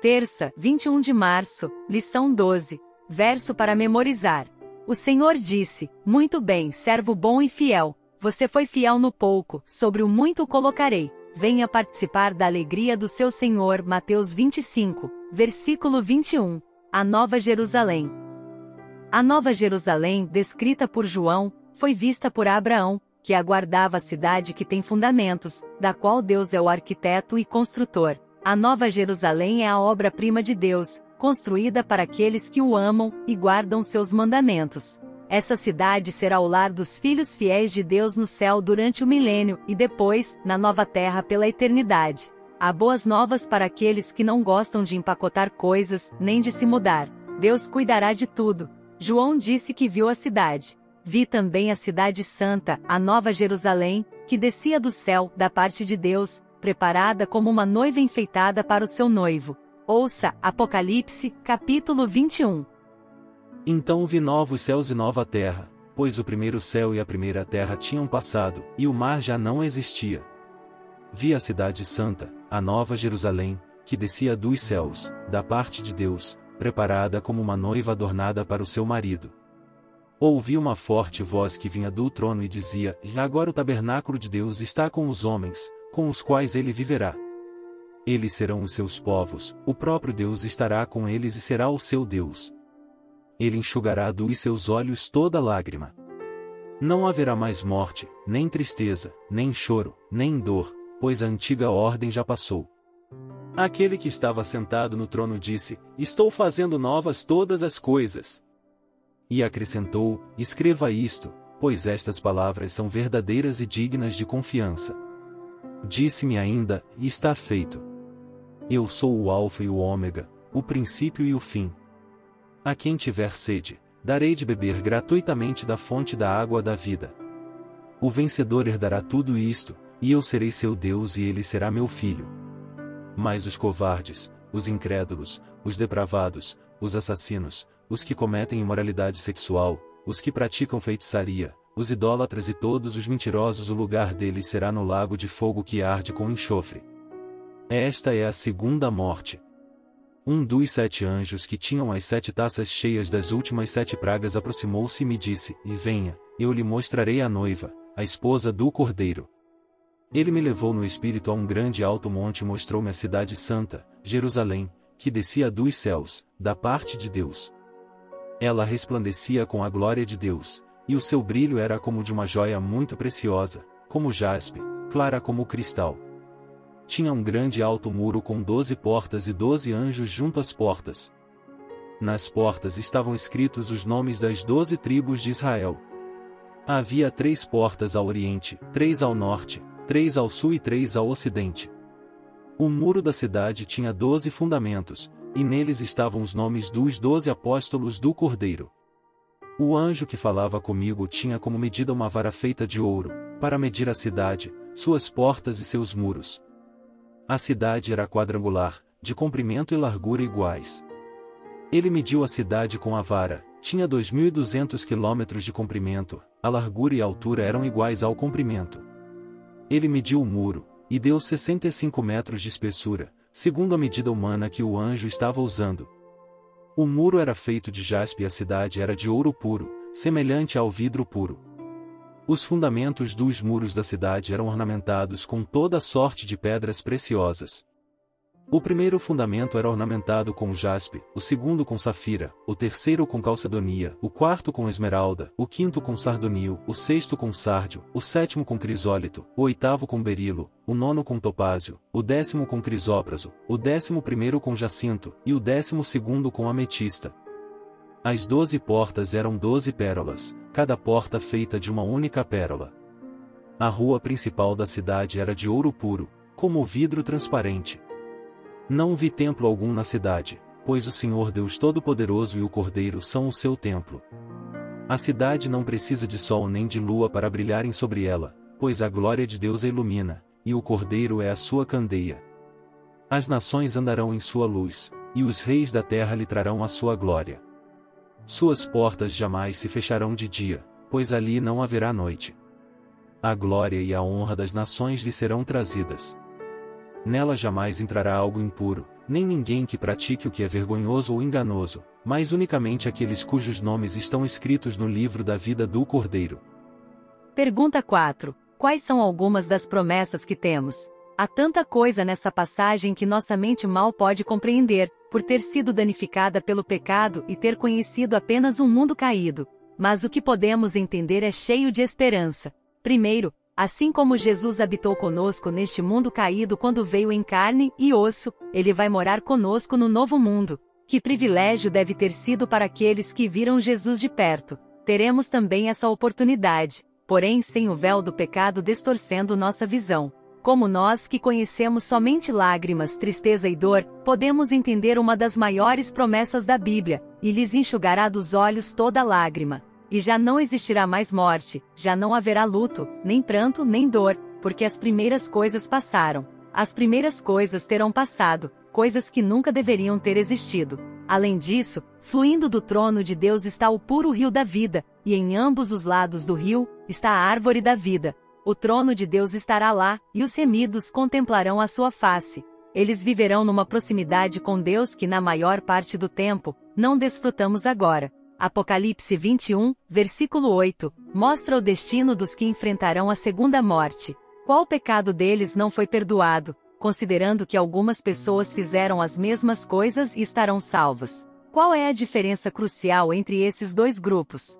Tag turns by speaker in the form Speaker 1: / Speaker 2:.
Speaker 1: Terça, 21 de março, lição 12. Verso para memorizar. O Senhor disse: Muito bem, servo bom e fiel. Você foi fiel no pouco, sobre o muito colocarei. Venha participar da alegria do seu Senhor. Mateus 25, versículo 21. A Nova Jerusalém. A Nova Jerusalém, descrita por João, foi vista por Abraão, que aguardava a cidade que tem fundamentos, da qual Deus é o arquiteto e construtor. A Nova Jerusalém é a obra-prima de Deus, construída para aqueles que o amam e guardam seus mandamentos. Essa cidade será o lar dos filhos fiéis de Deus no céu durante o milênio e depois, na nova terra pela eternidade. Há boas novas para aqueles que não gostam de empacotar coisas, nem de se mudar. Deus cuidará de tudo. João disse que viu a cidade. Vi também a cidade santa, a nova Jerusalém, que descia do céu, da parte de Deus, preparada como uma noiva enfeitada para o seu noivo. Ouça Apocalipse, capítulo 21.
Speaker 2: Então vi novos céus e nova terra, pois o primeiro céu e a primeira terra tinham passado, e o mar já não existia. Vi a cidade santa, a nova Jerusalém, que descia dos céus, da parte de Deus, preparada como uma noiva adornada para o seu marido. Ouvi uma forte voz que vinha do trono e dizia: Agora o tabernáculo de Deus está com os homens, com os quais ele viverá. Eles serão os seus povos, o próprio Deus estará com eles e será o seu Deus. Ele enxugará dos seus olhos toda lágrima. Não haverá mais morte, nem tristeza, nem choro, nem dor, pois a antiga ordem já passou. Aquele que estava sentado no trono disse: Estou fazendo novas todas as coisas. E acrescentou: Escreva isto, pois estas palavras são verdadeiras e dignas de confiança. Disse-me ainda, e está feito. Eu sou o Alfa e o Ômega, o princípio e o fim. A quem tiver sede, darei de beber gratuitamente da fonte da água da vida. O vencedor herdará tudo isto, e eu serei seu Deus e ele será meu filho. Mas os covardes, os incrédulos, os depravados, os assassinos, os que cometem imoralidade sexual, os que praticam feitiçaria, os idólatras e todos os mentirosos o lugar deles será no lago de fogo que arde com enxofre. Esta é a segunda morte. Um dos sete anjos que tinham as sete taças cheias das últimas sete pragas aproximou-se e me disse, e venha, eu lhe mostrarei a noiva, a esposa do cordeiro. Ele me levou no espírito a um grande alto monte e mostrou-me a cidade santa, Jerusalém, que descia dos céus, da parte de Deus. Ela resplandecia com a glória de Deus, e o seu brilho era como de uma joia muito preciosa, como jaspe, clara como cristal. Tinha um grande alto muro com doze portas e doze anjos junto às portas. Nas portas estavam escritos os nomes das doze tribos de Israel. Havia três portas ao oriente, três ao norte, três ao sul e três ao ocidente. O muro da cidade tinha doze fundamentos, e neles estavam os nomes dos doze apóstolos do Cordeiro. O anjo que falava comigo tinha como medida uma vara feita de ouro, para medir a cidade, suas portas e seus muros. A cidade era quadrangular, de comprimento e largura iguais. Ele mediu a cidade com a vara, tinha 2.200 quilômetros de comprimento, a largura e a altura eram iguais ao comprimento. Ele mediu o muro, e deu 65 metros de espessura, segundo a medida humana que o anjo estava usando, o muro era feito de jaspe e a cidade era de ouro puro, semelhante ao vidro puro. Os fundamentos dos muros da cidade eram ornamentados com toda sorte de pedras preciosas. O primeiro fundamento era ornamentado com jaspe, o segundo com safira, o terceiro com calcedonia, o quarto com esmeralda, o quinto com sardonil, o sexto com sárdio, o sétimo com crisólito, o oitavo com berilo, o nono com topázio, o décimo com crisópraso, o décimo primeiro com jacinto, e o décimo segundo com ametista. As doze portas eram doze pérolas, cada porta feita de uma única pérola. A rua principal da cidade era de ouro puro, como vidro transparente. Não vi templo algum na cidade, pois o Senhor Deus Todo-Poderoso e o Cordeiro são o seu templo. A cidade não precisa de sol nem de lua para brilharem sobre ela, pois a glória de Deus a ilumina, e o Cordeiro é a sua candeia. As nações andarão em sua luz, e os reis da terra lhe trarão a sua glória. Suas portas jamais se fecharão de dia, pois ali não haverá noite. A glória e a honra das nações lhe serão trazidas. Nela jamais entrará algo impuro, nem ninguém que pratique o que é vergonhoso ou enganoso, mas unicamente aqueles cujos nomes estão escritos no livro da vida do Cordeiro.
Speaker 1: Pergunta 4. Quais são algumas das promessas que temos? Há tanta coisa nessa passagem que nossa mente mal pode compreender, por ter sido danificada pelo pecado e ter conhecido apenas um mundo caído. Mas o que podemos entender é cheio de esperança. Primeiro, assim como Jesus habitou conosco neste mundo caído quando veio em carne e osso, ele vai morar conosco no novo mundo. Que privilégio deve ter sido para aqueles que viram Jesus de perto. Teremos também essa oportunidade, porém sem o véu do pecado distorcendo nossa visão. Como nós que conhecemos somente lágrimas, tristeza e dor, podemos entender uma das maiores promessas da Bíblia, e lhes enxugará dos olhos toda lágrima. E já não existirá mais morte, já não haverá luto, nem pranto, nem dor, porque as primeiras coisas passaram. As primeiras coisas terão passado, coisas que nunca deveriam ter existido. Além disso, fluindo do trono de Deus está o puro rio da vida, e em ambos os lados do rio está a árvore da vida. O trono de Deus estará lá, e os remidos contemplarão a sua face. Eles viverão numa proximidade com Deus que na maior parte do tempo não desfrutamos agora. Apocalipse 21, versículo 8, mostra o destino dos que enfrentarão a segunda morte. Qual pecado deles não foi perdoado, considerando que algumas pessoas fizeram as mesmas coisas e estarão salvas? Qual é a diferença crucial entre esses dois grupos?